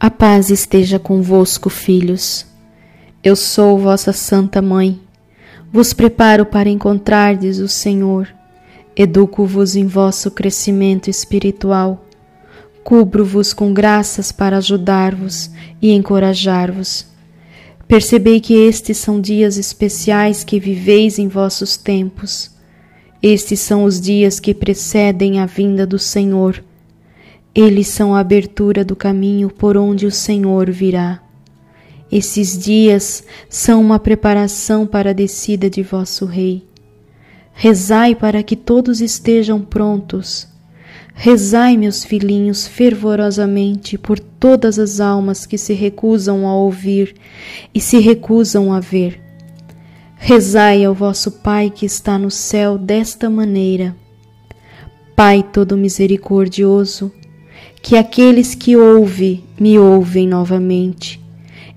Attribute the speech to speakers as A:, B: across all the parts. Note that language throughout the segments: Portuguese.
A: A paz esteja convosco, filhos. Eu sou vossa Santa Mãe. Vos preparo para encontrardes o Senhor. Educo-vos em vosso crescimento espiritual. Cubro-vos com graças para ajudar-vos e encorajar-vos. Percebei que estes são dias especiais que viveis em vossos tempos. Estes são os dias que precedem a vinda do Senhor eles são a abertura do caminho por onde o Senhor virá. Esses dias são uma preparação para a descida de vosso Rei. Rezai para que todos estejam prontos. Rezai, meus filhinhos, fervorosamente por todas as almas que se recusam a ouvir e se recusam a ver. Rezai ao vosso Pai que está no céu desta maneira. Pai todo misericordioso, que aqueles que ouve me ouvem novamente,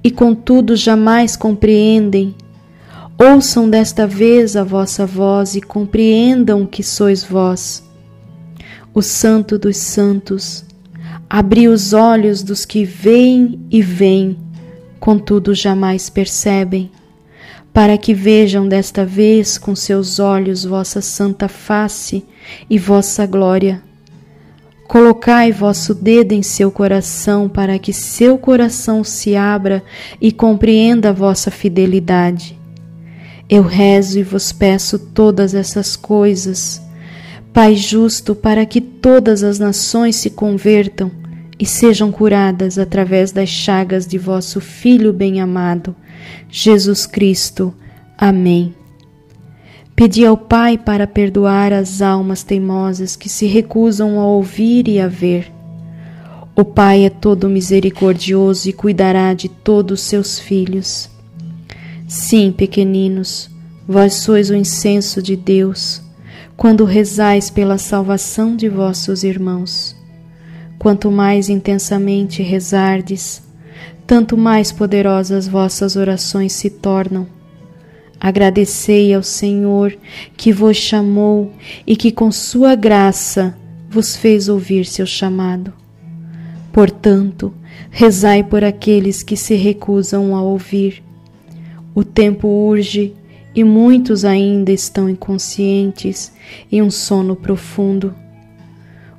A: e contudo jamais compreendem. Ouçam desta vez a vossa voz e compreendam que sois vós. O Santo dos Santos, abri os olhos dos que veem e veem, contudo jamais percebem, para que vejam desta vez com seus olhos vossa santa face e vossa glória Colocai vosso dedo em seu coração, para que seu coração se abra e compreenda a vossa fidelidade. Eu rezo e vos peço todas essas coisas, Pai justo, para que todas as nações se convertam e sejam curadas através das chagas de vosso Filho bem-amado, Jesus Cristo. Amém. Pedi ao Pai para perdoar as almas teimosas que se recusam a ouvir e a ver. O Pai é todo misericordioso e cuidará de todos os seus filhos. Sim, pequeninos, vós sois o incenso de Deus, quando rezais pela salvação de vossos irmãos. Quanto mais intensamente rezardes, tanto mais poderosas vossas orações se tornam Agradecei ao Senhor que vos chamou e que com sua graça vos fez ouvir seu chamado. Portanto, rezai por aqueles que se recusam a ouvir. O tempo urge e muitos ainda estão inconscientes em um sono profundo.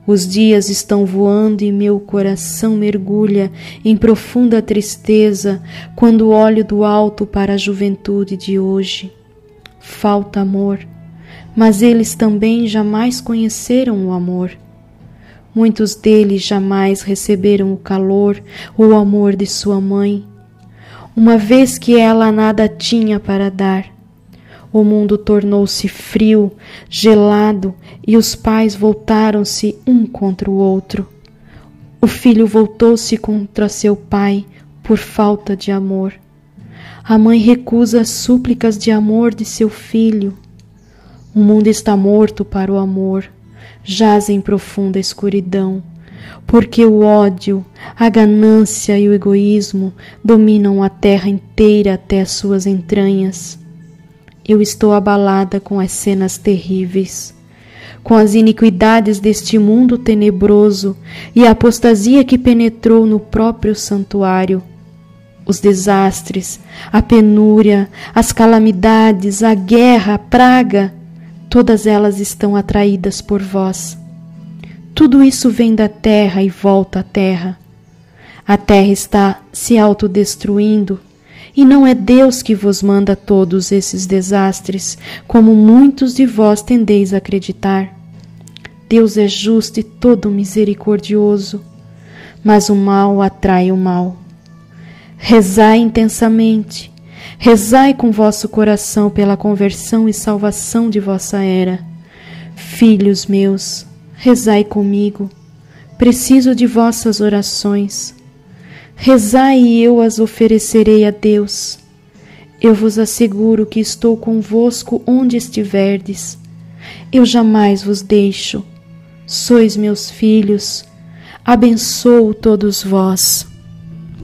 A: Os dias estão voando e meu coração mergulha em profunda tristeza quando olho do alto para a juventude de hoje. Falta amor, mas eles também jamais conheceram o amor. Muitos deles jamais receberam o calor ou o amor de sua mãe, uma vez que ela nada tinha para dar o mundo tornou-se frio, gelado, e os pais voltaram-se um contra o outro. O filho voltou-se contra seu pai por falta de amor. A mãe recusa as súplicas de amor de seu filho. O mundo está morto para o amor, jaz em profunda escuridão, porque o ódio, a ganância e o egoísmo dominam a terra inteira até as suas entranhas. Eu estou abalada com as cenas terríveis, com as iniquidades deste mundo tenebroso e a apostasia que penetrou no próprio santuário. Os desastres, a penúria, as calamidades, a guerra, a praga, todas elas estão atraídas por vós. Tudo isso vem da terra e volta à terra. A terra está se autodestruindo e não é Deus que vos manda todos esses desastres, como muitos de vós tendeis a acreditar. Deus é justo e todo misericordioso, mas o mal atrai o mal. Rezai intensamente, rezai com vosso coração pela conversão e salvação de vossa era. Filhos meus, rezai comigo, preciso de vossas orações. Rezai e eu as oferecerei a Deus. Eu vos asseguro que estou convosco onde estiverdes. Eu jamais vos deixo. Sois meus filhos. Abençoo todos vós.